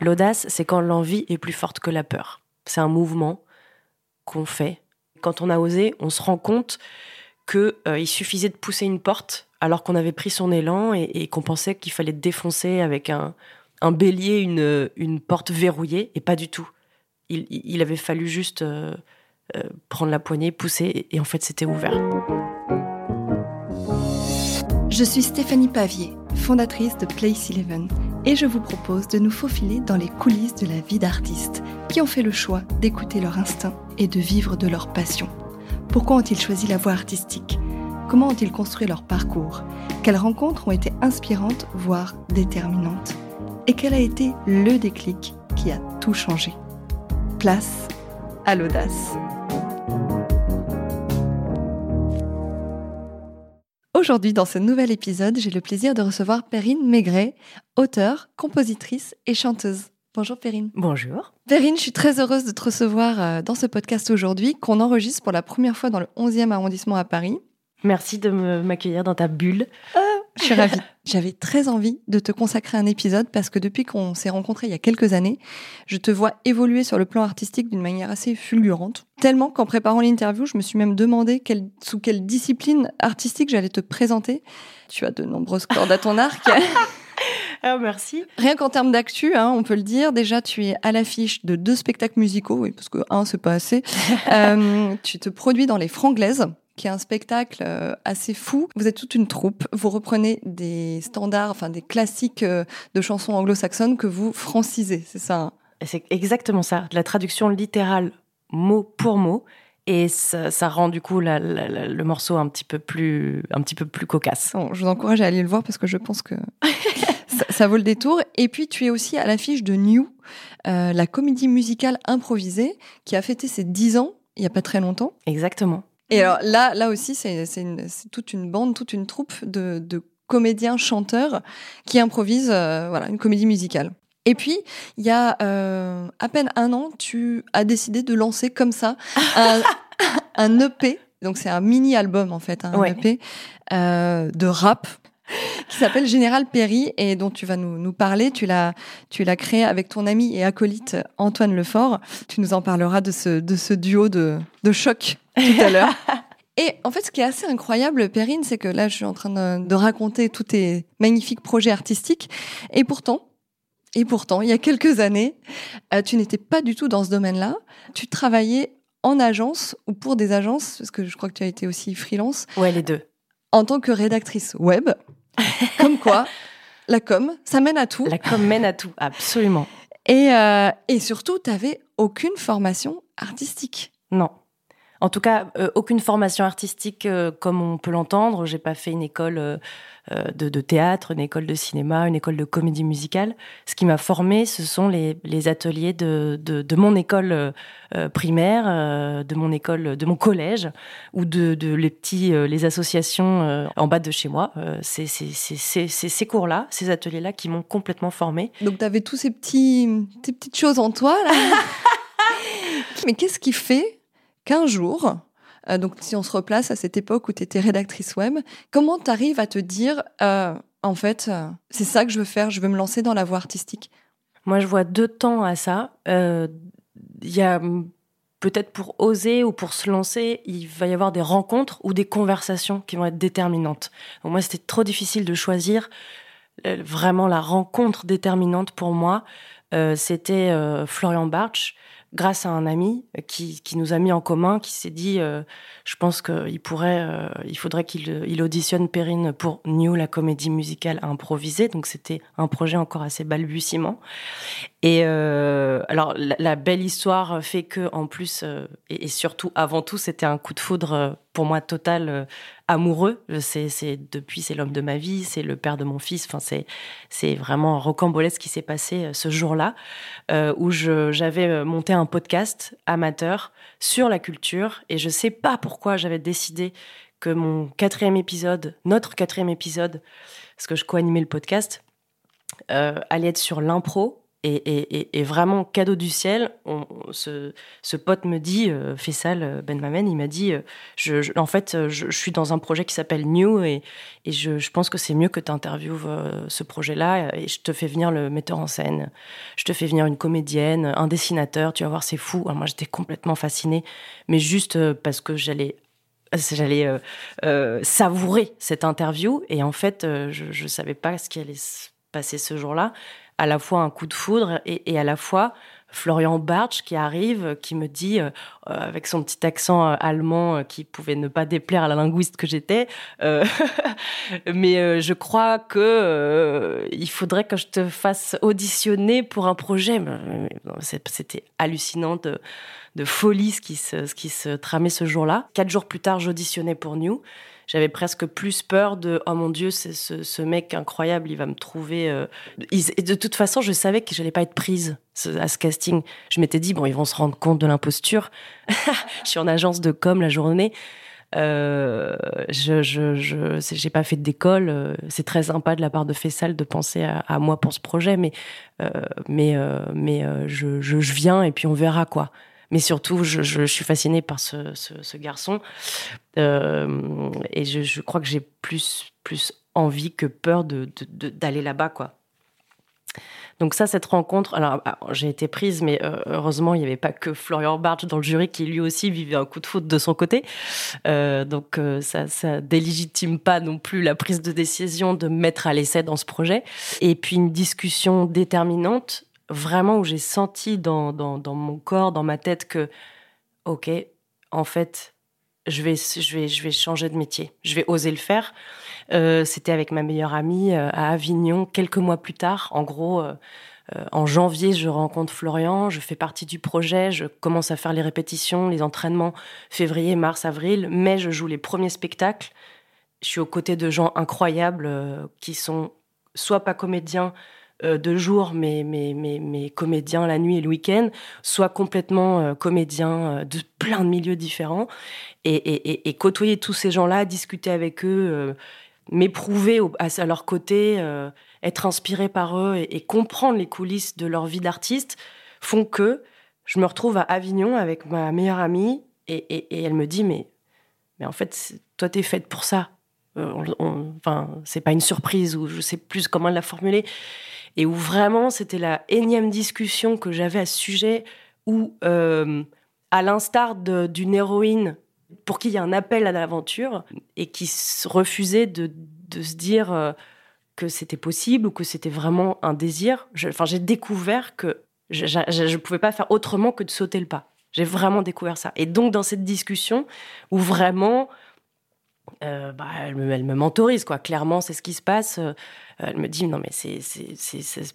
L'audace, c'est quand l'envie est plus forte que la peur. C'est un mouvement qu'on fait. Quand on a osé, on se rend compte qu'il euh, suffisait de pousser une porte alors qu'on avait pris son élan et, qu'on pensait qu'il fallait défoncer avec un, bélier une, porte verrouillée, et pas du tout. Il, avait fallu juste euh, euh, prendre la poignée, pousser, et en fait c'était ouvert. Je suis Stéphanie Pavier, fondatrice de Place Eleven, et je vous propose de nous faufiler dans les coulisses de la vie d'artistes qui ont fait le choix d'écouter leur instinct et de vivre de leur passion. Pourquoi ont-ils choisi la voie artistique? Comment ont-ils construit leur parcours? Quelles rencontres ont été inspirantes, voire déterminantes? Et quel a été le déclic qui a tout changé? Place à l'audace. Aujourd'hui, dans ce nouvel épisode, j'ai le plaisir de recevoir Perrine Maigret, auteure, compositrice et chanteuse. Bonjour Perrine. Bonjour. Perrine, je suis très heureuse de te recevoir euh, dans ce podcast aujourd'hui, qu'on enregistre pour la première fois dans le 11e arrondissement à Paris. Merci de m'accueillir dans ta bulle. Ah, je suis ravie. J'avais très envie de te consacrer un épisode parce que depuis qu'on s'est rencontrés il y a quelques années, je te vois évoluer sur le plan artistique d'une manière assez fulgurante. Tellement qu'en préparant l'interview, je me suis même demandé sous quelle discipline artistique j'allais te présenter. Tu as de nombreuses cordes à ton arc. Ah, merci. Rien qu'en termes d'actu, hein, on peut le dire. Déjà, tu es à l'affiche de deux spectacles musicaux, oui, parce que un, c'est pas assez. euh, tu te produis dans les Franglaises qui est un spectacle euh, assez fou. Vous êtes toute une troupe, vous reprenez des standards, enfin des classiques euh, de chansons anglo-saxonnes que vous francisez, c'est ça hein? C'est exactement ça, de la traduction littérale mot pour mot. Et ça, rend du coup le morceau un petit peu plus, un petit peu plus cocasse. je vous encourage à aller le voir parce que je pense que ça, vaut le détour. Et puis tu es aussi à l'affiche de New, euh, la comédie musicale improvisée qui a fêté ses 10 ans il n'y a pas très longtemps. Exactement. Et alors là, là aussi, c'est toute une bande, toute une troupe de, de comédiens chanteurs qui improvisent euh, voilà une comédie musicale. Et puis, il y a euh, à peine un an, tu as décidé de lancer comme ça un, un EP. Donc c'est un mini album en fait, hein, un EP euh, de rap qui s'appelle Général Perry et dont tu vas nous, nous parler. Tu l'as, tu l'as créé avec ton ami et acolyte Antoine Lefort. Tu nous en parleras de ce, de ce duo de, de choc tout à l'heure. Et en fait, ce qui est assez incroyable, Perrine, c'est que là, je suis en train de, raconter tous tes magnifiques projets artistiques. Et pourtant, et pourtant, il y a quelques années, euh, tu n'étais pas du tout dans ce domaine-là. Tu travaillais en agence ou pour des agences, parce que je crois que tu as été aussi freelance. Ouais, les deux. En tant que rédactrice web. Comme quoi, la com, ça mène à tout. La com mène à tout, absolument. Et, euh, et surtout, tu n'avais aucune formation artistique. Non. En tout cas, euh, aucune formation artistique euh, comme on peut l'entendre. J'ai pas fait une école de, de, théâtre, une école de cinéma, une école de comédie musicale. Ce qui m'a formé, ce sont les, les ateliers de, de, de, mon école primaire, de mon école, de mon collège, ou de, les petits, les associations en bas de chez moi. c'est ces cours-là, ces ateliers-là, qui m'ont complètement formé. Donc, tu avais tous ces petits, ces petites choses en toi là. Mais qu'est-ce qui fait qu'un jour, euh, donc si on se replace à cette époque où tu étais rédactrice web, comment tu arrives à te dire, euh, en fait, euh, c'est ça que je veux faire, je veux me lancer dans la voie artistique? Moi, je vois deux temps à ça. Il y a peut-être pour oser ou pour se lancer, il va y avoir des rencontres ou des conversations qui vont être déterminantes. moi, c'était trop difficile de choisir vraiment la rencontre déterminante pour moi. c'était Florian Bartsch grâce à un ami qui, qui nous a mis en commun, qui s'est dit, euh, je pense qu'il pourrait, euh, il faudrait qu'il il auditionne Perrine pour New, la comédie musicale improvisée. Donc c'était un projet encore assez balbutiement. Et euh, alors la, belle histoire fait que en plus et, et, surtout avant tout, c'était un coup de foudre pour moi total amoureux. C'est, depuis, c'est l'homme de ma vie, c'est le père de mon fils. Enfin, c'est, c'est vraiment rocambolesque ce qui s'est passé euh, ce jour-là, euh, où j'avais euh, monté un podcast amateur sur la culture, et je sais pas pourquoi j'avais décidé que mon quatrième épisode, notre quatrième épisode, parce que je co-animais le podcast, euh, allait être sur l'impro Et, vraiment, cadeau du ciel, ce, pote me dit, euh, Faisal euh, Ben Mamen, il m'a dit, euh, en fait, je, suis dans un projet qui s'appelle New et, je, pense que c'est mieux que tu interviewes ce projet-là. Et je te fais venir le metteur en scène, je te fais venir une comédienne, un dessinateur, tu vas voir, c'est fou. moi, j'étais complètement fascinée, mais juste parce que j'allais savourer cette interview. Et en fait, je ne savais pas ce qui allait se passer ce jour-là à la fois un coup de foudre et, à la fois Florian Bartsch qui arrive, qui me dit, euh, euh, avec son petit accent euh, allemand qui pouvait ne pas déplaire à la linguiste que j'étais, mais je crois que il faudrait que je te fasse auditionner pour un projet. C'était hallucinant de, folie ce qui se, ce qui se tramait ce jour-là. Quatre jours plus tard, j'auditionnais pour New j'avais presque plus peur de oh mon dieu c'est ce, mec incroyable il va me trouver euh. et de toute façon je savais que j'allais pas être prise à ce casting. Je m'étais dit bon ils vont se rendre compte de l'imposture. Je suis en agence de com la journée. Euh, je je je j'ai pas fait d'école euh, c'est très sympa de la part de Fessal de penser à, moi pour ce projet mais euh, mais mais je, je, je viens et puis on verra quoi mais surtout, je, suis fascinée par ce, garçon. Euh, et je, crois que j'ai plus, plus envie que peur d'aller de, de, là-bas, quoi. Donc ça, cette rencontre, alors ah, j'ai été prise, mais euh, heureusement, il n'y avait pas que Florian Bartsch dans le jury qui lui aussi vivait un coup de foot de son côté. Euh, donc ça, ça délégitime pas non plus la prise de décision de mettre à l'essai dans ce projet. Et puis une discussion déterminante vraiment où j'ai senti dans, dans, mon corps, dans ma tête que, ok, en fait, je vais, je vais, je vais changer de métier. Je vais oser le faire. Euh, C'était avec ma meilleure amie euh, à Avignon quelques mois plus tard. En gros, euh, en janvier, je rencontre Florian. Je fais partie du projet. Je commence à faire les répétitions, les entraînements. Février, mars, avril. Mai, je joue les premiers spectacles. Je suis aux côtés de gens incroyables qui sont soit pas comédiens, de jour mes, mes, mes, mes, comédiens la nuit et le week-end, soit complètement euh, comédiens euh, de plein de milieux différents, et, et, et côtoyer tous ces gens-là, discuter avec eux, m'éprouver à, leur côté, être inspiré par eux et, comprendre les coulisses de leur vie d'artiste, font que je me retrouve à Avignon avec ma meilleure amie, et, elle me dit, mais, mais en fait, toi, t'es faite pour ça. enfin, c'est pas une surprise, ou je sais plus comment la formuler et où vraiment c'était la énième discussion que j'avais à ce sujet, où, euh, à l'instar d'une héroïne pour qui il y a un appel à l'aventure et qui refusait de, de se dire euh, que c'était possible ou que c'était vraiment un désir, j'ai découvert que je ne pouvais pas faire autrement que de sauter le pas. J'ai vraiment découvert ça. Et donc, dans cette discussion, où vraiment, euh, bah, elle, me, elle me mentorise, quoi. Clairement, c'est ce qui se passe. Elle me dit non mais c'est,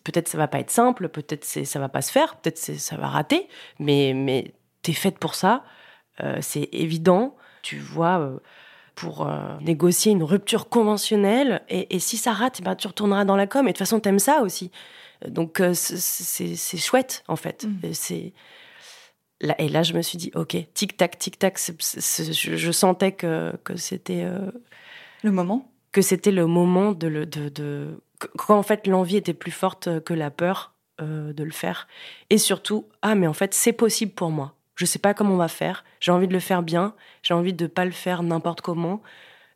peut-être ça va pas être simple, peut-être ça va pas se faire, peut-être ça va rater, mais mais t'es faite pour ça, euh, c'est évident. Tu vois, euh, pour euh, négocier une rupture conventionnelle, et, si ça rate, ben, tu retourneras dans la com. Et de toute façon, t'aimes ça aussi. Donc c'est, chouette en fait. Mmh. C'est Là, et là, je me suis dit, ok, tic tac, tic tac. je, sentais que, que c'était le moment. que c'était le moment de le de, de quand en fait l'envie était plus forte que la peur euh, de le faire. Et surtout ah mais en fait c'est possible pour moi. Je sais pas comment on va faire. J'ai envie de le faire bien. J'ai envie de pas le faire n'importe comment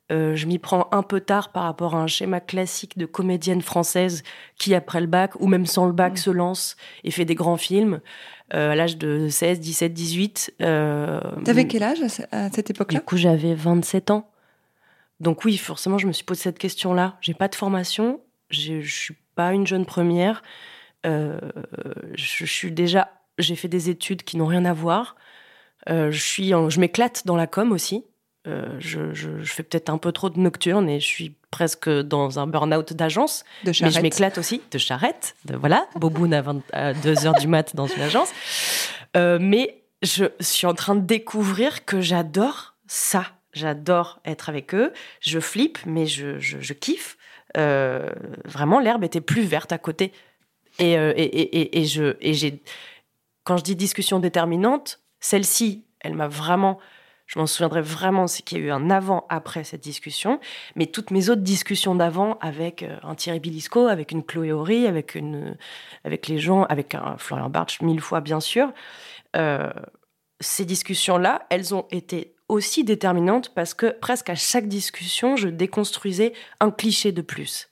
euh, je m'y prends un peu tard par rapport à un schéma classique de comédienne française qui, après le bac, ou même sans le bac, mmh. se lance et fait des grands films. Euh, à l'âge de 16, 17, 18. Euh, T'avais quel âge à cette époque-là? Du coup, j'avais 27 ans. Donc oui, forcément, je me suis posé cette question-là. J'ai pas de formation, je suis pas une jeune première. Euh, je, suis déjà, j'ai fait des études qui n'ont rien à voir. Je suis, je m'éclate dans la com aussi. Euh, je, je, fais peut-être un peu trop de nocturne et je suis presque dans un burn-out d'agence. De mais je m'éclate aussi de charrette. De, voilà, Boboun à, 2 heures du mat dans une agence. mais je suis en train de découvrir que j'adore ça J'adore être avec eux. Je flippe, mais je, je, kiffe. Euh, vraiment, l'herbe était plus verte à côté. Euh, et, et, et, et je, et j'ai, quand je dis discussion déterminante, celle-ci, elle m'a vraiment Je m'en souviendrai vraiment, c'est qu'il y a eu un avant-après cette discussion, mais toutes mes autres discussions d'avant avec euh, un Thierry Bilisco, avec une Chloé Horry, avec, une, avec les gens, avec un Florian Bartsch, mille fois bien sûr, euh, ces discussions-là, elles ont été aussi déterminantes parce que presque à chaque discussion, je déconstruisais un cliché de plus.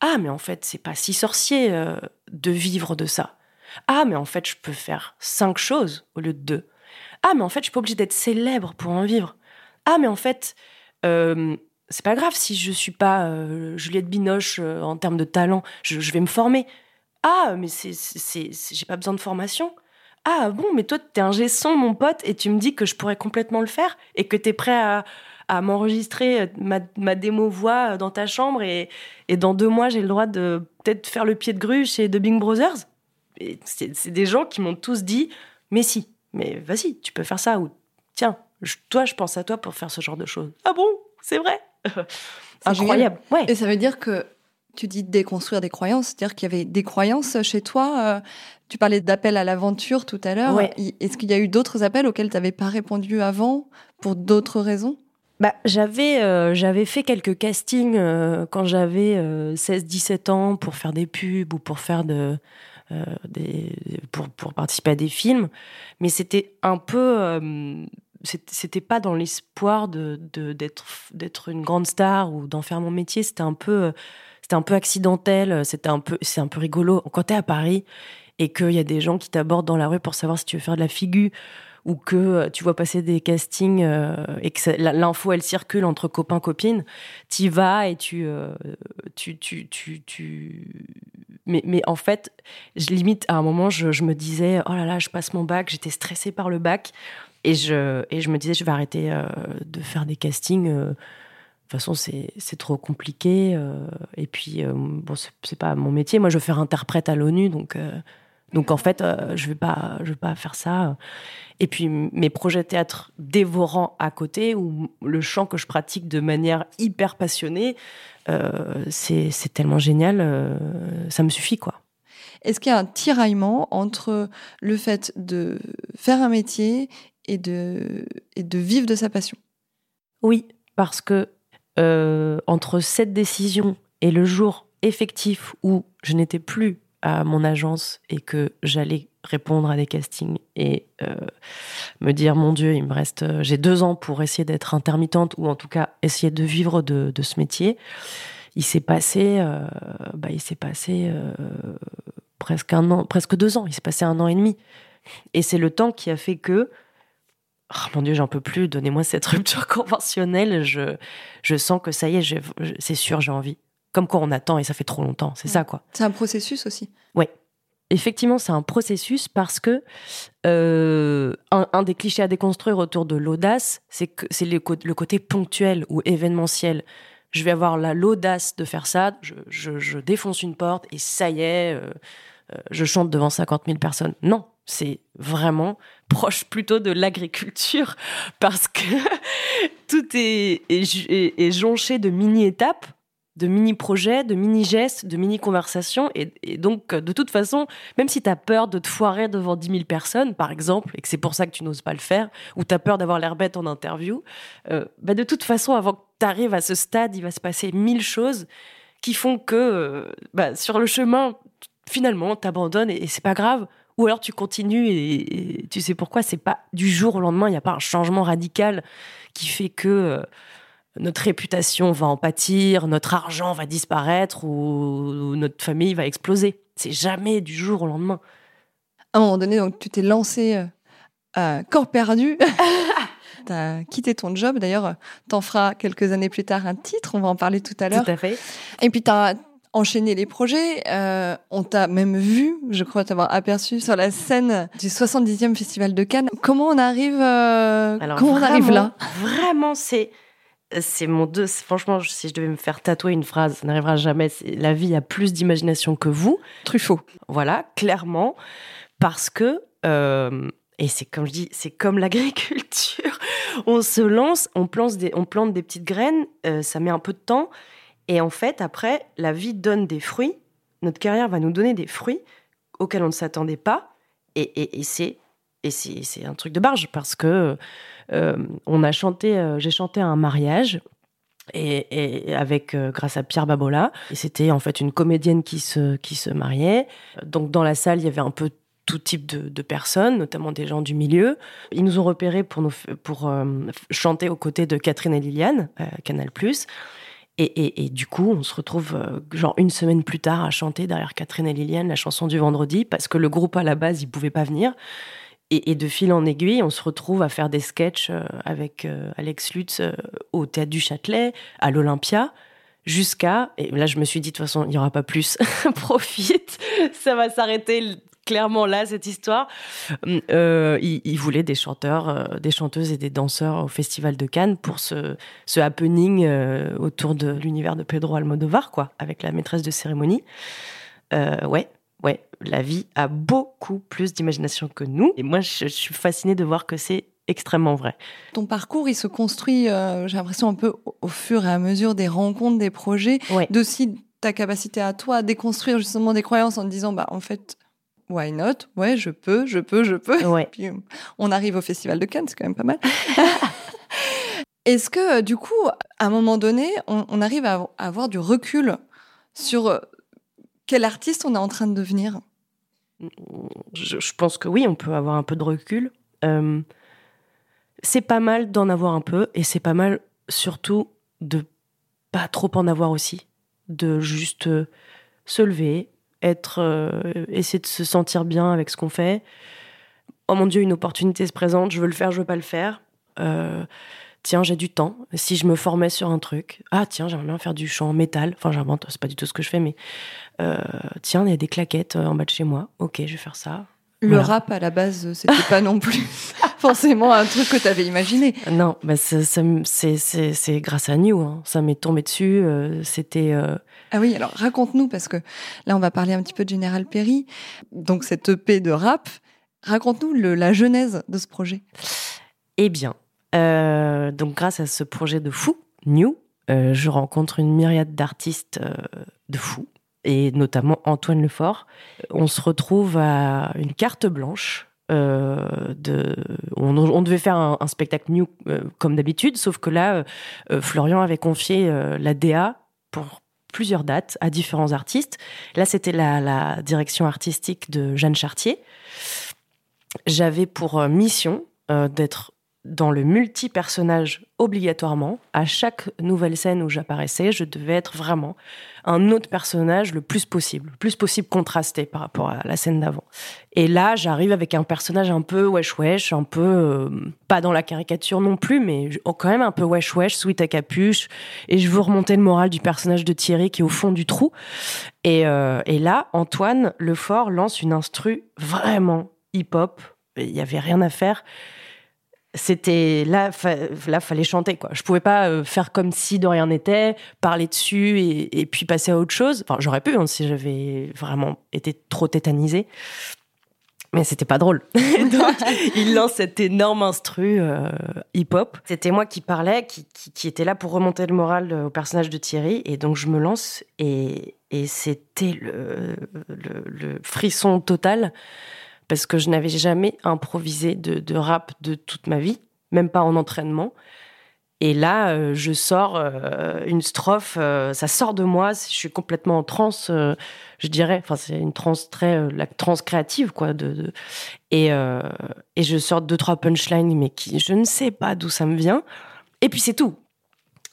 Ah, mais en fait, c'est pas si sorcier euh, de vivre de ça. Ah, mais en fait, je peux faire cinq choses au lieu de deux. Ah, mais en fait, je suis pas obligée d'être célèbre pour en vivre. Ah, mais en fait, euh, c'est pas grave si je suis pas euh, Juliette Binoche euh, en termes de talent, je, vais me former. Ah, mais c'est, j'ai pas besoin de formation. Ah bon, mais toi, t'es un son, mon pote, et tu me dis que je pourrais complètement le faire et que t'es prêt à, m'enregistrer ma, ma, démo voix dans ta chambre et, et dans deux mois, j'ai le droit de peut-être faire le pied de grue chez The Bing Brothers? C'est des gens qui m'ont tous dit, mais si, mais vas-y, tu peux faire ça. Ou tiens, toi, je pense à toi pour faire ce genre de choses. Ah bon? C'est vrai? Incroyable. Ouais. Et ça veut dire que tu dis déconstruire des croyances, c'est-à-dire qu'il y avait des croyances chez toi. Euh, tu parlais d'appel à l'aventure tout à l'heure. Est-ce qu'il y a eu d'autres appels auxquels tu n'avais pas répondu avant pour d'autres raisons? Bah, j'avais euh, j'avais fait quelques castings euh, quand j'avais 16-17 ans pour faire des pubs ou pour faire de euh, pour, participer à des films, mais c'était un peu euh, c'était pas dans l'espoir de d'être d'être une grande star ou d'en faire mon métier. C'était un peu c'était un peu accidentel. C'était un peu c'est un peu rigolo. Quand t'es à Paris et qu'il y a des gens qui t'abordent dans la rue pour savoir si tu veux faire de la figure ou que euh, tu vois passer des castings euh, et que l'info elle circule entre copains copines, t'y vas et tu, euh, tu, tu, tu, tu, mais, mais en fait, je limite à un moment, je, je, me disais oh là là, je passe mon bac, j'étais stressée par le bac et je et je me disais je vais arrêter de faire des castings. de toute façon, c'est trop compliqué. et puis, bon, c'est pas mon métier. Moi, je veux faire interprète à l'ONU, donc donc en fait, euh, je vais pas, je vais pas faire ça. Et puis mes projets théâtre dévorants à côté, ou le chant que je pratique de manière hyper passionnée, euh, c'est tellement génial, euh, ça me suffit quoi. Est-ce qu'il y a un tiraillement entre le fait de faire un métier et de, et de vivre de sa passion? Oui, parce que entre cette décision et le jour effectif où je n'étais plus à mon agence et que j'allais répondre à des castings et euh, me dire mon Dieu, il me reste, euh, j'ai deux ans pour essayer d'être intermittente ou en tout cas essayer de vivre de, de ce métier. Il s'est passé, euh, bah, il s'est passé presque un an, presque deux ans. Il s'est passé un an et demi. Et c'est le temps qui a fait que, oh, mon Dieu, j'en peux plus. Donnez-moi cette rupture conventionnelle. Je, je sens que ça y est, c'est sûr, j'ai envie comme quand on attend et ça fait trop longtemps. C'est ça, quoi. C'est un processus aussi. Oui. Effectivement, c'est un processus parce que euh, un, des clichés à déconstruire autour de l'audace, c'est que c'est le, côté ponctuel ou événementiel. Je vais avoir l'audace de faire ça, je, défonce une porte et ça y est, euh, euh, je chante devant 50 000 personnes. Non, c'est vraiment proche plutôt de l'agriculture parce que tout est, est jonché de mini-étapes de mini-projets, de mini-gestes, de mini-conversations. Et, donc, de toute façon, même si tu as peur de te foirer devant 10 000 personnes, par exemple, et que c'est pour ça que tu n'oses pas le faire, ou tu as peur d'avoir l'air bête en interview, euh, bah, de toute façon, avant que tu arrives à ce stade, il va se passer mille choses qui font que euh, bah, sur le chemin, finalement, tu abandonnes et, c'est pas grave. Ou alors tu continues et, tu sais pourquoi, c'est pas du jour au lendemain, il n'y a pas un changement radical qui fait que... Euh, notre réputation va en pâtir, notre argent va disparaître ou, notre famille va exploser. C'est jamais du jour au lendemain. À un moment donné, donc, tu t'es lancé euh, à corps perdu. tu as quitté ton job. D'ailleurs, tu en feras quelques années plus tard un titre. On va en parler tout à l'heure. Tout à fait. Et puis, tu as enchaîné les projets. Euh, on t'a même vu, je crois t'avoir aperçu sur la scène du 70e Festival de Cannes. Comment on arrive, euh, comment on arrive là? Vraiment, c'est c'est mon deux. Franchement, si je devais me faire tatouer une phrase, ça n'arrivera jamais. La vie a plus d'imagination que vous. Truffaut. Voilà, clairement. Parce que, euh, et c'est comme je dis, c'est comme l'agriculture. on se lance, on plante des, on plante des petites graines, euh, ça met un peu de temps. Et en fait, après, la vie donne des fruits. Notre carrière va nous donner des fruits auxquels on ne s'attendait pas. Et, et, et c'est Et c'est un truc de barge parce que on a chanté, j'ai chanté un mariage et, avec grâce à Pierre Babola. C'était en fait une comédienne qui se qui se mariait. Donc dans la salle, il y avait un peu tout type de, personnes, notamment des gens du milieu. Ils nous ont repérés pour, nous, pour euh, chanter aux côtés de Catherine et Liliane, euh, Canal+. Et, et, du coup, on se retrouve euh, genre une semaine plus tard à chanter derrière Catherine et Liliane la chanson du vendredi parce que le groupe à la base, il pouvait pas venir. Et, de fil en aiguille, on se retrouve à faire des sketchs avec Alex Lutz au Théâtre du Châtelet, à l'Olympia jusqu'à et là je me suis dit de toute façon il y aura pas plus profite ça va s'arrêter clairement là, cette histoire. Euh, il, voulait des chanteurs, euh, des chanteuses et des danseurs au Festival de Cannes pour ce, ce happening euh, autour de l'univers de Pedro Almodovar, quoi, avec la maîtresse de cérémonie. ouais, ouais, la vie a beaucoup plus d'imagination que nous. Et moi, je, suis fascinée de voir que c'est extrêmement vrai. Ton parcours, il se construit, j'ai l'impression, un peu au, fur et à mesure des rencontres, des projets, ouais. d'aussi ta capacité à toi à déconstruire justement des croyances en te disant, bah, en fait, why not? Ouais, je peux, je peux, je peux. Ouais. Puis on arrive au Festival de Cannes, c'est quand même pas mal. Est-ce que euh, du coup, à un moment donné, on, arrive à, avoir du recul sur euh, quel artiste on est en train de devenir? Je, pense que oui, on peut avoir un peu de recul. Euh, c'est pas mal d'en avoir un peu, et c'est pas mal surtout de pas trop en avoir aussi, de juste se lever, être, euh, essayer de se sentir bien avec ce qu'on fait. Oh mon Dieu, une opportunité se présente, je veux le faire, je veux pas le faire. Euh, tiens, j'ai du temps. Si je me formais sur un truc, ah tiens, j'aimerais bien faire du chant en métal. Enfin, j'invente, c'est pas du tout ce que je fais, mais euh, tiens, il y a des claquettes en bas de chez moi. Ok, je vais faire ça. Le rap à la base, c'était pas non plus forcément un truc que tu avais imaginé. Non, bah c'est grâce à New. Hein. Ça m'est tombé dessus. Euh, c'était. Euh, ah oui, alors raconte-nous parce que là on va parler un petit peu de Général Perry. Donc cette EP de rap, raconte-nous la genèse de ce projet. Eh bien, euh, donc grâce à ce projet de fou, New, je rencontre une myriade d'artistes de fous et notamment Antoine Lefort. On se retrouve à une carte blanche. Euh, on, devait faire un, spectacle new euh, comme d'habitude, sauf que là, euh, Florian avait confié la DA pour plusieurs dates à différents artistes. Là, c'était la, direction artistique de Jeanne Chartier. J'avais pour mission d'être dans le multi-personnage obligatoirement. À chaque nouvelle scène où j'apparaissais, je devais être vraiment un autre personnage le plus possible, le plus possible contrasté par rapport à la scène d'avant. Et là, j'arrive avec un personnage un peu wesh wesh, un peu euh, pas dans la caricature non plus, mais quand même un peu wesh wesh, sweet à capuche. Et je veux remonter le moral du personnage de Thierry qui est au fond du trou. Et, euh, et là, Antoine Lefort lance une instru vraiment hip-hop. Il n'y avait rien à faire c'était là, là, fallait chanter quoi. Je pouvais pas euh, faire comme si de rien n'était, parler dessus et, puis passer à autre chose. Enfin, j'aurais pu hein, si j'avais vraiment été trop tétanisée, mais c'était pas drôle. Donc, il lance cette énorme instru euh, hip-hop. C'était moi qui parlais, qui, qui, était là pour remonter le moral au personnage de Thierry, et donc je me lance et, et c'était le, le frisson total parce que je n'avais jamais improvisé de, rap de toute ma vie, même pas en entraînement. Et là, euh, je sors euh, une strophe, euh, ça sort de moi, je suis complètement en transe, je dirais. Enfin, c'est une transe très, la transe créative, quoi. De, Et, et je sors deux trois punchlines, mais qui, je ne sais pas d'où ça me vient. Et puis c'est tout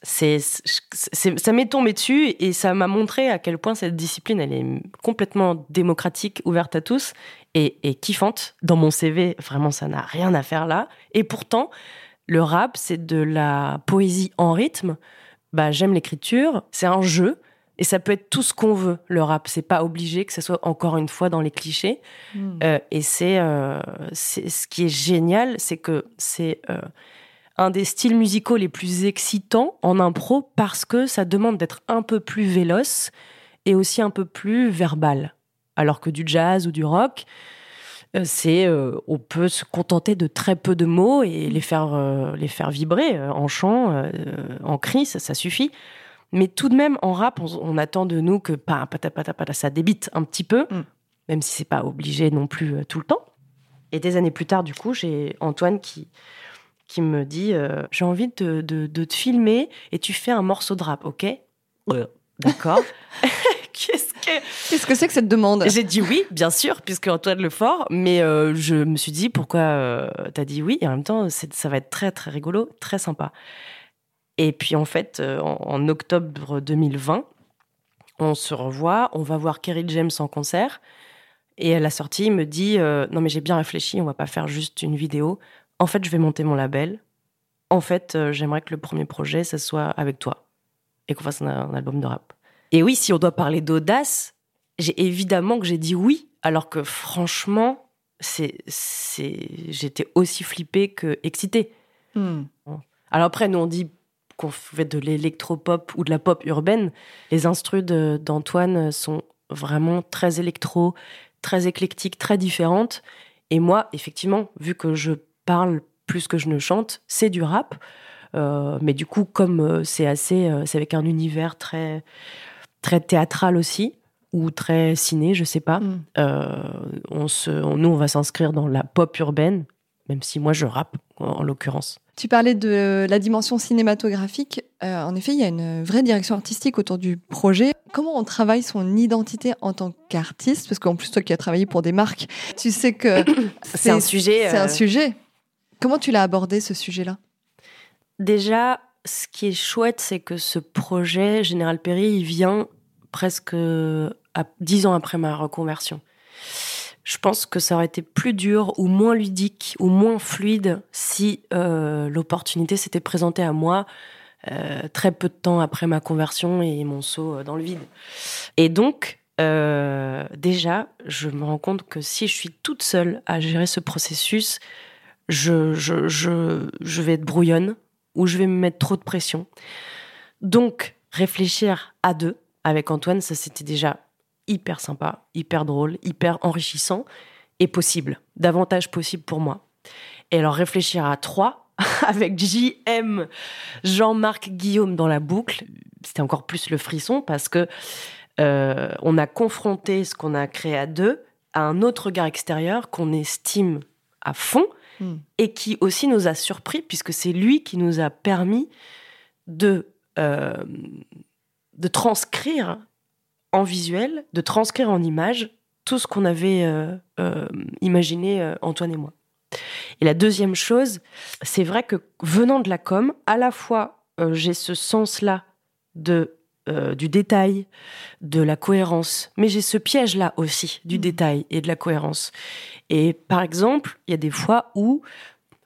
c'est, ça m'est tombé dessus et ça m'a montré à quel point cette discipline, elle est complètement démocratique, ouverte à tous et, et kiffante. Dans mon CV, vraiment, ça n'a rien à faire là. Et pourtant, le rap, c'est de la poésie en rythme. Bah, j'aime l'écriture, c'est un jeu. Et ça peut être tout ce qu'on veut, le rap. C'est pas obligé que ce soit encore une fois dans les clichés. Hmm. Euh, et c'est, euh, c'est ce qui est génial, c'est que c'est euh, un des styles musicaux les plus excitants en impro parce que ça demande d'être un peu plus véloce et aussi un peu plus verbal. Alors que du jazz ou du rock, euh, c'est euh, on peut se contenter de très peu de mots et les faire euh, les faire vibrer en chant, en cri, ça, suffit. Mais tout de même, en rap, on, attend de nous que ça débite un petit peu, mm. même si c'est pas obligé non plus tout le temps. Et des années plus tard, du coup, j'ai Antoine qui, qui me dit euh, J'ai envie de, de, te filmer et tu fais un morceau de rap, ok? D'accord. Qu'est-ce que qu'est-ce que c'est que cette demande? J'ai dit oui, bien sûr, puisque Antoine Lefort. Mais euh, je me suis dit pourquoi euh, t'as dit oui? Et en même temps ça va être très très rigolo, très sympa. Et puis en fait, en, en, octobre 2020, on se revoit, on va voir Kerry James en concert. Et à la sortie, il me dit non mais j'ai bien réfléchi, on va pas faire juste une vidéo, en fait, je vais monter mon label. En fait, euh, j'aimerais que le premier projet, ça soit avec toi et qu'on fasse un, album de rap. Et oui, si on doit parler d'audace, j'ai évidemment que j'ai dit oui, alors que franchement, c'est, c'est, j'étais aussi flippée que excitée. Hmm. Alors après, nous on dit qu'on fait de l'électropop ou de la pop urbaine. Les instrus d'Antoine sont vraiment très électro, très éclectiques, très différentes. Et moi, effectivement, vu que je parle plus que je ne chante, c'est du rap. Euh, mais du coup, comme euh, c'est assez, euh, c'est avec un univers très, très théâtral aussi ou très ciné, je sais pas. Mm. on se, nous, on va s'inscrire dans la pop urbaine, même si moi je rappe en, l'occurrence. Tu parlais de la dimension cinématographique. en effet, il y a une vraie direction artistique autour du projet. Comment on travaille son identité en tant qu'artiste? Parce qu'en plus, toi qui as travaillé pour des marques, tu sais que c'est un sujet. C'est un sujet. Comment tu l'as abordé ce sujet-là? Déjà, ce qui est chouette, c'est que ce projet, Général Perry, il vient presque dix ans après ma reconversion. Je pense que ça aurait été plus dur ou moins ludique ou moins fluide si euh, l'opportunité s'était présentée à moi euh, très peu de temps après ma conversion et mon saut dans le vide. Et donc, euh, déjà, je me rends compte que si je suis toute seule à gérer ce processus, je, vais être brouillonne ou je vais me mettre trop de pression. Donc, réfléchir à deux avec Antoine, ça c'était déjà hyper sympa, hyper drôle, hyper enrichissant et possible, davantage possible pour moi. Et alors réfléchir à trois avec JM, Jean-Marc Guillaume dans la boucle, c'était encore plus le frisson parce que euh, on a confronté ce qu'on a créé à deux à un autre regard extérieur qu'on estime à fond Hmm. et qui aussi nous a surpris puisque c'est lui qui nous a permis de, euh, de transcrire en visuel, de transcrire en image tout ce qu'on avait euh, euh, imaginé Antoine et moi. Et la deuxième chose, c'est vrai que venant de la com, à la fois j'ai ce sens-là de euh, du détail, de la cohérence. Mais j'ai ce piège-là aussi, du mm. détail et de la cohérence. Et par exemple, il y a des fois où,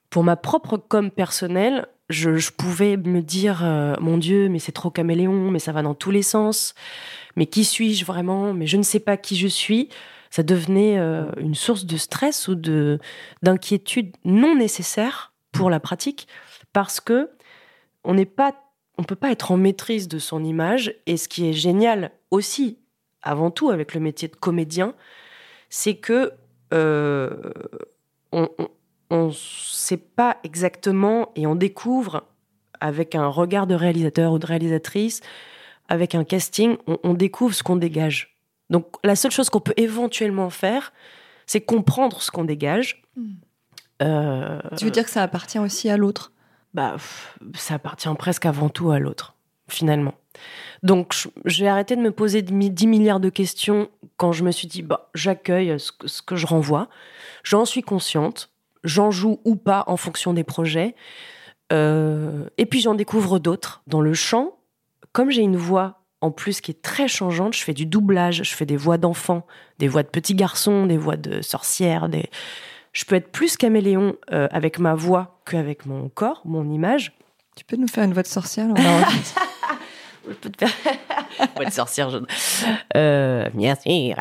pour ma propre com personnelle, je, pouvais me dire, euh, mon Dieu, mais c'est trop caméléon, mais ça va dans tous les sens. Mais qui suis-je vraiment? Mais je ne sais pas qui je suis. Ça devenait euh, une source de stress ou de d'inquiétude non nécessaire pour la pratique parce que on n'est pas on peut pas être en maîtrise de son image. Et ce qui est génial aussi, avant tout avec le métier de comédien, c'est que euh, on, ne sait pas exactement et on découvre avec un regard de réalisateur ou de réalisatrice, avec un casting, on, découvre ce qu'on dégage. Donc la seule chose qu'on peut éventuellement faire, c'est comprendre ce qu'on dégage. Hmm. Euh, tu veux dire que ça appartient aussi à l'autre? Bah, ça appartient presque avant tout à l'autre, finalement. Donc, j'ai arrêté de me poser 10 milliards de questions quand je me suis dit, bah, j'accueille ce, que je renvoie, j'en suis consciente, j'en joue ou pas en fonction des projets, euh, et puis j'en découvre d'autres. Dans le chant, comme j'ai une voix en plus qui est très changeante, je fais du doublage, je fais des voix d'enfants, des voix de petits garçons, des voix de sorcières, des je peux être plus caméléon euh, avec ma voix qu'avec mon corps, mon image. Tu peux nous faire une voix de sorcière Je peux te faire voix de sorcière. Je... Euh, bien sûr.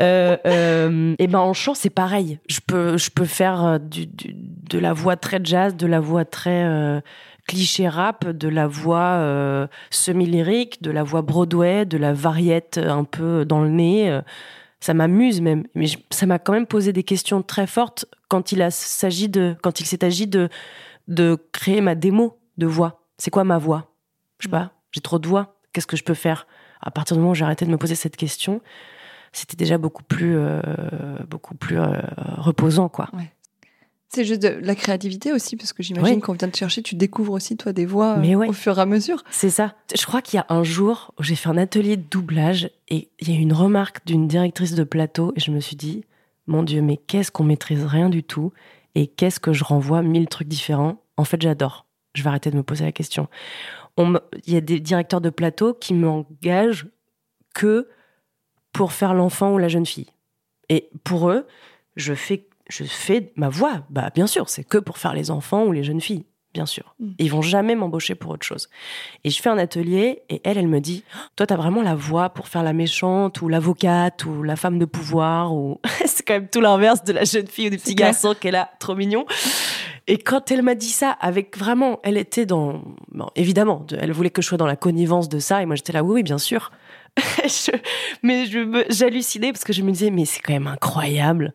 Euh, euh, et ben en chant c'est pareil. Je peux je peux faire euh, du, du, de la voix très jazz, de la voix très euh, cliché rap, de la voix semi lyrique, de la voix Broadway, de la variette un peu dans le nez ça m'amuse même, mais ça m'a quand même posé des questions très fortes quand il s'agit de, quand il s'est agi de, de créer ma démo de voix. C'est quoi ma voix? Je sais pas, j'ai trop de voix. Qu'est-ce que je peux faire? À partir du moment où j'ai arrêté de me poser cette question, c'était déjà beaucoup plus, beaucoup plus reposant, quoi. C'est juste de la créativité aussi, parce que j'imagine qu'on vient te chercher, tu découvres aussi, toi, des voix au fur et à mesure. C'est ça. Je crois qu'il y a un jour où j'ai fait un atelier de doublage et il y a eu une remarque d'une directrice de plateau et je me suis dit, mon Dieu, mais qu'est-ce qu'on maîtrise rien du tout et qu'est-ce que je renvoie mille trucs différents. En fait, j'adore. Je vais arrêter de me poser la question. Il y a des directeurs de plateau qui m'engagent que pour faire l'enfant ou la jeune fille. Et pour eux, je fais, je fais ma voix. Bah, bien sûr, c'est que pour faire les enfants ou les jeunes filles bien sûr. Mm. Ils vont jamais m'embaucher pour autre chose. Et je fais un atelier et elle, elle me dit, toi, tu as vraiment la voix pour faire la méchante ou l'avocate ou la femme de pouvoir ou? C'est quand même tout l'inverse de la jeune fille ou du petit garçon qui est là, trop mignon. Et quand elle m'a dit ça, avec vraiment, elle était dans, évidemment, elle voulait que je sois dans la connivence de ça et moi j'étais là, oui, oui, bien sûr. mais je j'hallucinais parce que je me disais, mais c'est quand même incroyable.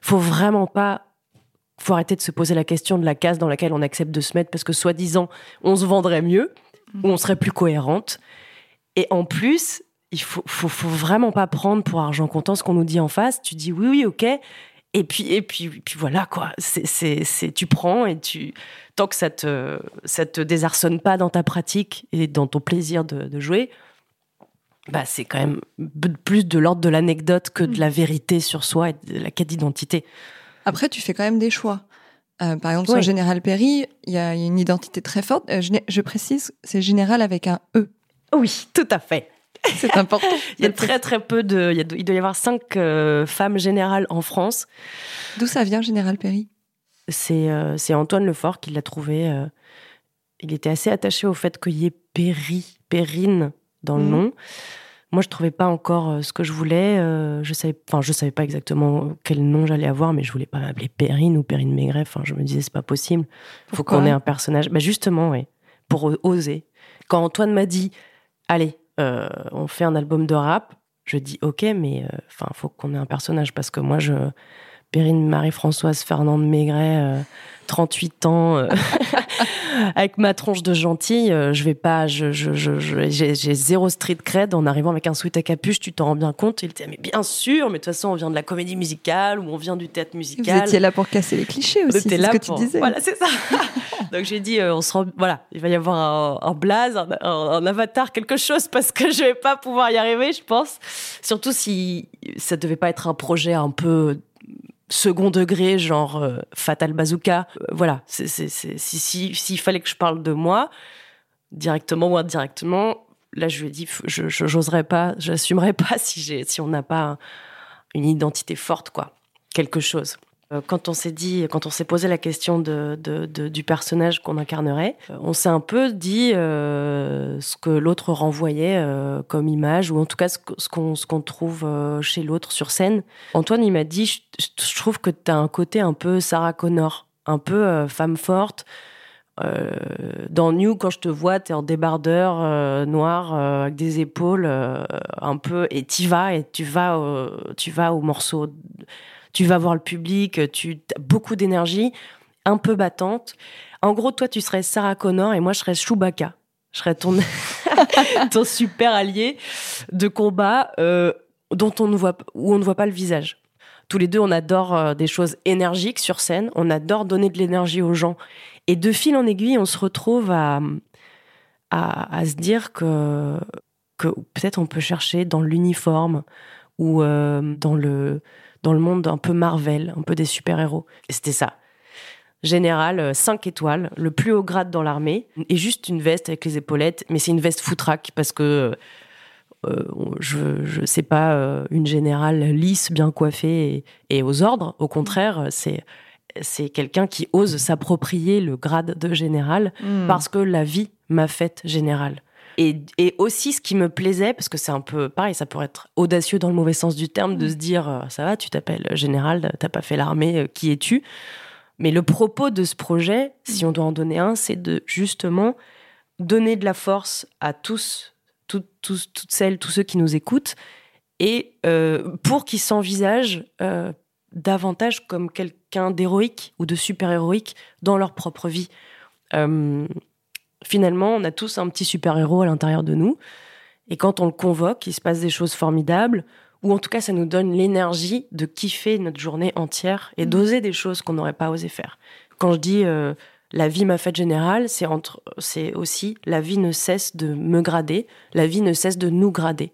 Faut vraiment pas faut arrêter de se poser la question de la case dans laquelle on accepte de se mettre parce que soi-disant on se vendrait mieux ou on serait plus cohérente. Et en plus, il faut, faut, faut vraiment pas prendre pour argent comptant ce qu'on nous dit en face. Tu dis oui, oui, ok. Et puis, et puis, puis voilà quoi. C'est, c'est, tu prends et tu tant que ça te, ça te désarçonne pas dans ta pratique et dans ton plaisir de jouer, bah c'est quand même plus de l'ordre de l'anecdote que de la vérité sur soi et de la quête d'identité. Après, tu fais quand même des choix. Euh, par exemple, sur Général Perry, il y, a une identité très forte. Euh, je, précise, c'est Général avec un E. Oui, tout à fait. C'est important. il y a très très peu de. Il, doit y avoir cinq euh, femmes générales en France. D'où ça vient, Général Perry? C'est Antoine Lefort qui l'a trouvé. il était assez attaché au fait qu'il y ait Perry, Perrine dans le mmh. nom. Moi, je trouvais pas encore euh, ce que je voulais. Euh, je savais, enfin, je savais pas exactement quel nom j'allais avoir, mais je voulais pas m'appeler Perrine ou Perrine Maigret. Enfin, je me disais c'est pas possible. Il faut qu'on ait un personnage. Bah justement, oui, pour oser. Quand Antoine m'a dit, allez, euh, on fait un album de rap, je dis ok, mais enfin, faut qu'on ait un personnage parce que moi, je Perrine Marie-Françoise Fernande Maigret, 38 ans, avec ma tronche de gentille, euh, je vais pas, je, je, j'ai, zéro street cred en arrivant avec un sweat à capuche, tu t'en rends bien compte? Il était, mais bien sûr, mais de toute façon, on vient de la comédie musicale ou on vient du théâtre musical. Vous étiez là pour casser les clichés aussi, c'est ce que tu disais. Voilà, c'est ça. Donc j'ai dit, euh, on se rend, voilà, il va y avoir un, blaze, un, avatar, quelque chose, parce que je vais pas pouvoir y arriver, je pense. Surtout si ça devait pas être un projet un peu second degré, genre euh, Fatal Bazooka. Euh, voilà, s'il si, fallait que je parle de moi, directement ou indirectement, là je lui ai dit, je, j'oserais pas, j'assumerais pas si, si on n'a pas une identité forte, quoi. Quelque chose. Euh, quand on s'est dit, quand on s'est posé la question du personnage qu'on incarnerait, euh, on s'est un peu dit euh, ce que l'autre renvoyait comme image, ou en tout cas ce, qu'on trouve chez l'autre sur scène. Antoine, il m'a dit, je, trouve que tu as un côté un peu Sarah Connor, un peu femme forte. dans New, quand je te vois, tu es en débardeur noir avec des épaules un peu, et tu vas et tu vas, tu vas au morceau tu vas voir le public, tu as beaucoup d'énergie, un peu battante. En gros, toi, tu serais Sarah Connor et moi, je serais Chewbacca. Je serais ton, ton super allié de combat euh, dont on ne voit, où on ne voit pas le visage. Tous les deux, on adore euh, des choses énergiques sur scène. On adore donner de l'énergie aux gens. Et de fil en aiguille, on se retrouve à, à, se dire que, que peut-être on peut chercher dans l'uniforme ou euh, dans le dans le monde un peu Marvel, un peu des super-héros. Et c'était ça. Général, 5 euh, étoiles, le plus haut grade dans l'armée, et juste une veste avec les épaulettes, mais c'est une veste foutraque parce que euh, je, je sais pas, euh, une générale lisse, bien coiffée et, aux ordres. Au contraire, c'est c'est quelqu'un qui ose s'approprier le grade de général hmm. parce que la vie m'a faite général. Et, aussi, ce qui me plaisait, parce que c'est un peu pareil, ça pourrait être audacieux dans le mauvais sens du terme, de mm. se dire euh, ça va, tu t'appelles général, t'as pas fait l'armée, euh, qui es-tu? Mais le propos de ce projet, si on doit en donner un, c'est de justement donner de la force à tous, toutes, toutes celles, tous ceux qui nous écoutent, et euh, pour qu'ils s'envisagent davantage comme quelqu'un d'héroïque ou de super-héroïque dans leur propre vie finalement, on a tous un petit super-héros à l'intérieur de nous. Et quand on le convoque, il se passe des choses formidables, ou en tout cas ça nous donne l'énergie de kiffer notre journée entière et mmh. d'oser des choses qu'on n'aurait pas osé faire. Quand je dis euh, la vie m'a fait générale, c'est entre, c'est aussi la vie ne cesse de me grader, la vie ne cesse de nous grader.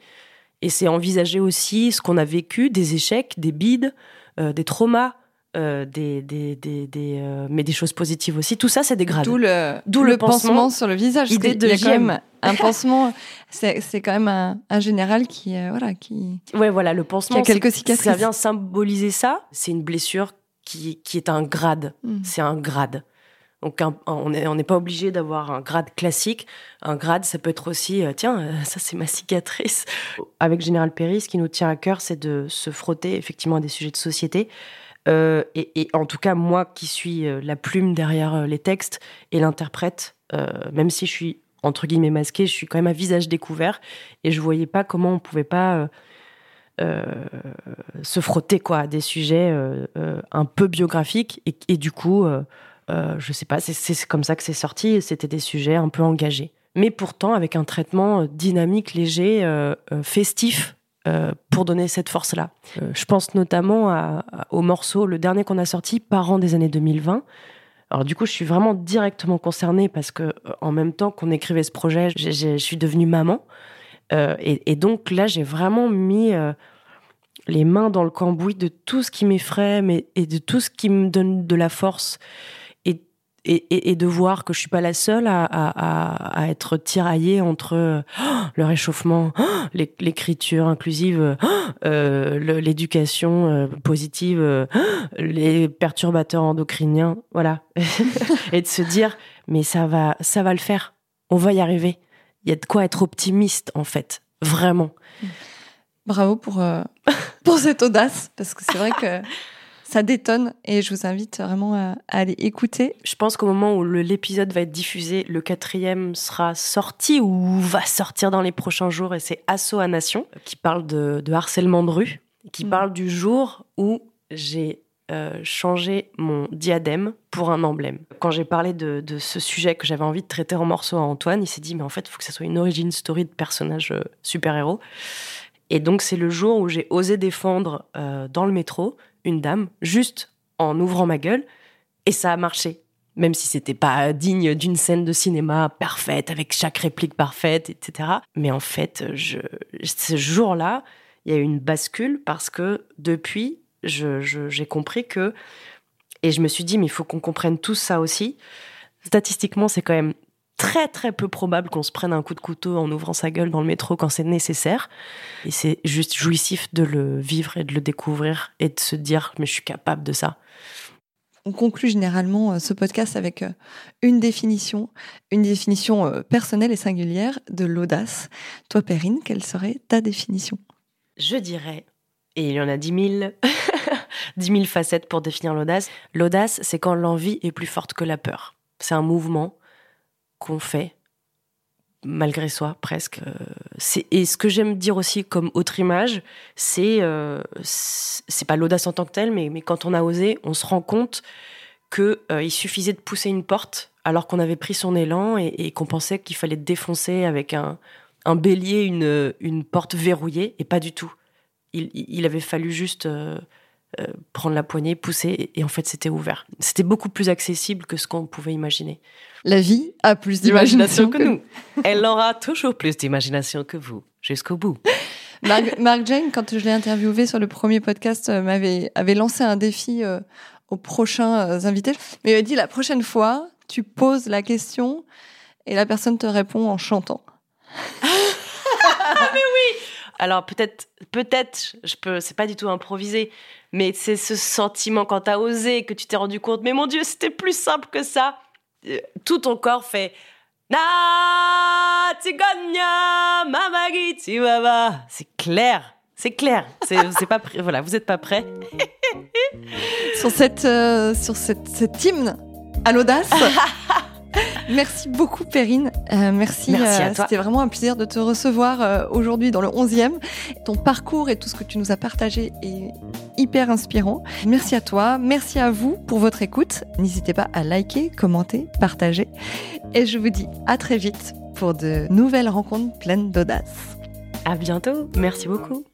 Et c'est envisager aussi ce qu'on a vécu, des échecs, des bides, euh, des traumas, euh, des, des, des, euh, mais des choses positives aussi. Tout ça, c'est des grades. D'où le, D'où le, pansement, sur le visage. Idée de quand même un pansement, c'est, c'est quand même un, un, général qui, voilà, qui. Ouais, voilà, le pansement. Qui a quelques cicatrices. Ça vient symboliser ça. C'est une blessure qui, qui est un grade. Mm. C'est un grade. Donc on n'est pas obligé d'avoir un grade classique. Un grade, ça peut être aussi, euh, tiens, euh, ça c'est ma cicatrice. Avec Général Perry, ce qui nous tient à cœur, c'est de se frotter effectivement à des sujets de société. Euh, et, en tout cas, moi qui suis la plume derrière les textes et l'interprète, même si je suis entre guillemets masquée, je suis quand même à visage découvert et je voyais pas comment on pouvait pas se frotter quoi à des sujets un peu biographiques et, du coup euh, je sais pas, c'est comme ça que c'est sorti. C'était des sujets un peu engagés, mais pourtant avec un traitement euh, dynamique, léger, euh, pour donner cette force-là. je pense notamment au morceau, le dernier qu'on a sorti, Parents des années 2020, alors du coup, je suis vraiment directement concernée parce que en même temps qu'on écrivait ce projet, je suis devenue maman. et, donc là, j'ai vraiment mis les mains dans le cambouis de tout ce qui m'effraie et de tout ce qui me donne de la force et, de voir que je suis pas la seule à, être tiraillée entre oh, le réchauffement, oh, l'écriture inclusive, oh, euh, l'éducation euh, positive, les perturbateurs endocriniens, voilà, et de se dire mais ça va, ça va le faire, on va y arriver. Il y a de quoi être optimiste en fait, vraiment. Bravo pour euh, pour cette audace parce que c'est vrai que ça détonne et je vous invite vraiment à, aller écouter. Je pense qu'au moment où l'épisode va être diffusé, le quatrième sera sorti ou va sortir dans les prochains jours et c'est Asso à Nation qui parle de, harcèlement de rue, qui mm. parle du jour où j'ai euh, changé mon diadème pour un emblème. Quand j'ai parlé de, ce sujet que j'avais envie de traiter en morceaux à Antoine, il s'est dit mais en fait il faut que ça soit une origin story de personnage euh, super-héros. Et donc c'est le jour où j'ai osé défendre euh, dans le métro une dame, juste en ouvrant ma gueule, et ça a marché. Même si c'était pas digne d'une scène de cinéma parfaite, avec chaque réplique parfaite, etc. Mais en fait, je, ce jour-là, il y a eu une bascule parce que depuis, j'ai compris que. Et je me suis dit, mais il faut qu'on comprenne tout ça aussi. Statistiquement, c'est quand même très très peu probable qu'on se prenne un coup de couteau en ouvrant sa gueule dans le métro quand c'est nécessaire. Et c'est juste jouissif de le vivre et de le découvrir et de se dire mais je suis capable de ça. On conclut généralement euh, ce podcast avec euh, une définition, une définition euh, personnelle et singulière de l'audace. Toi, Perrine, quelle serait ta définition? Je dirais, et il y en a dix mille, dix mille facettes pour définir l'audace. L'audace, c'est quand l'envie est plus forte que la peur. C'est un mouvement qu'on fait malgré soi presque. Euh, et ce que j'aime dire aussi comme autre image, c'est euh, c'est pas l'audace en tant que telle, mais, mais quand on a osé, on se rend compte que euh, il suffisait de pousser une porte alors qu'on avait pris son élan et, qu'on pensait qu'il fallait défoncer avec un, un bélier une, une porte verrouillée et pas du tout. Il, il avait fallu juste prendre la poignée, pousser et en fait c'était ouvert. C'était beaucoup plus accessible que ce qu'on pouvait imaginer. La vie a plus d'imagination que, nous. Elle aura toujours plus d'imagination que vous, jusqu'au bout. Mark, Jane, quand je l'ai interviewé sur le premier podcast, euh, m'avait avait lancé un défi euh, aux prochains euh, invités. Mais il m'a dit la prochaine fois, tu poses la question et la personne te répond en chantant. mais oui. Alors peut-être, peut-être, je peux, c'est pas du tout improvisé, mais c'est ce sentiment quand t'as osé que tu t'es rendu compte. Mais mon Dieu, c'était plus simple que ça tout ton corps fait Na mamagi C'est clair, c'est clair. C'est pas voilà, vous êtes pas prêts. sur cette euh, sur cette, cet hymne à l'audace. Merci beaucoup, Perrine. Euh, merci. merci euh, C'était vraiment un plaisir de te recevoir euh, aujourd'hui dans le 11e. Ton parcours et tout ce que tu nous as partagé est hyper inspirant. Merci à toi. Merci à vous pour votre écoute. N'hésitez pas à liker, commenter, partager. Et je vous dis à très vite pour de nouvelles rencontres pleines d'audace. À bientôt. Merci beaucoup.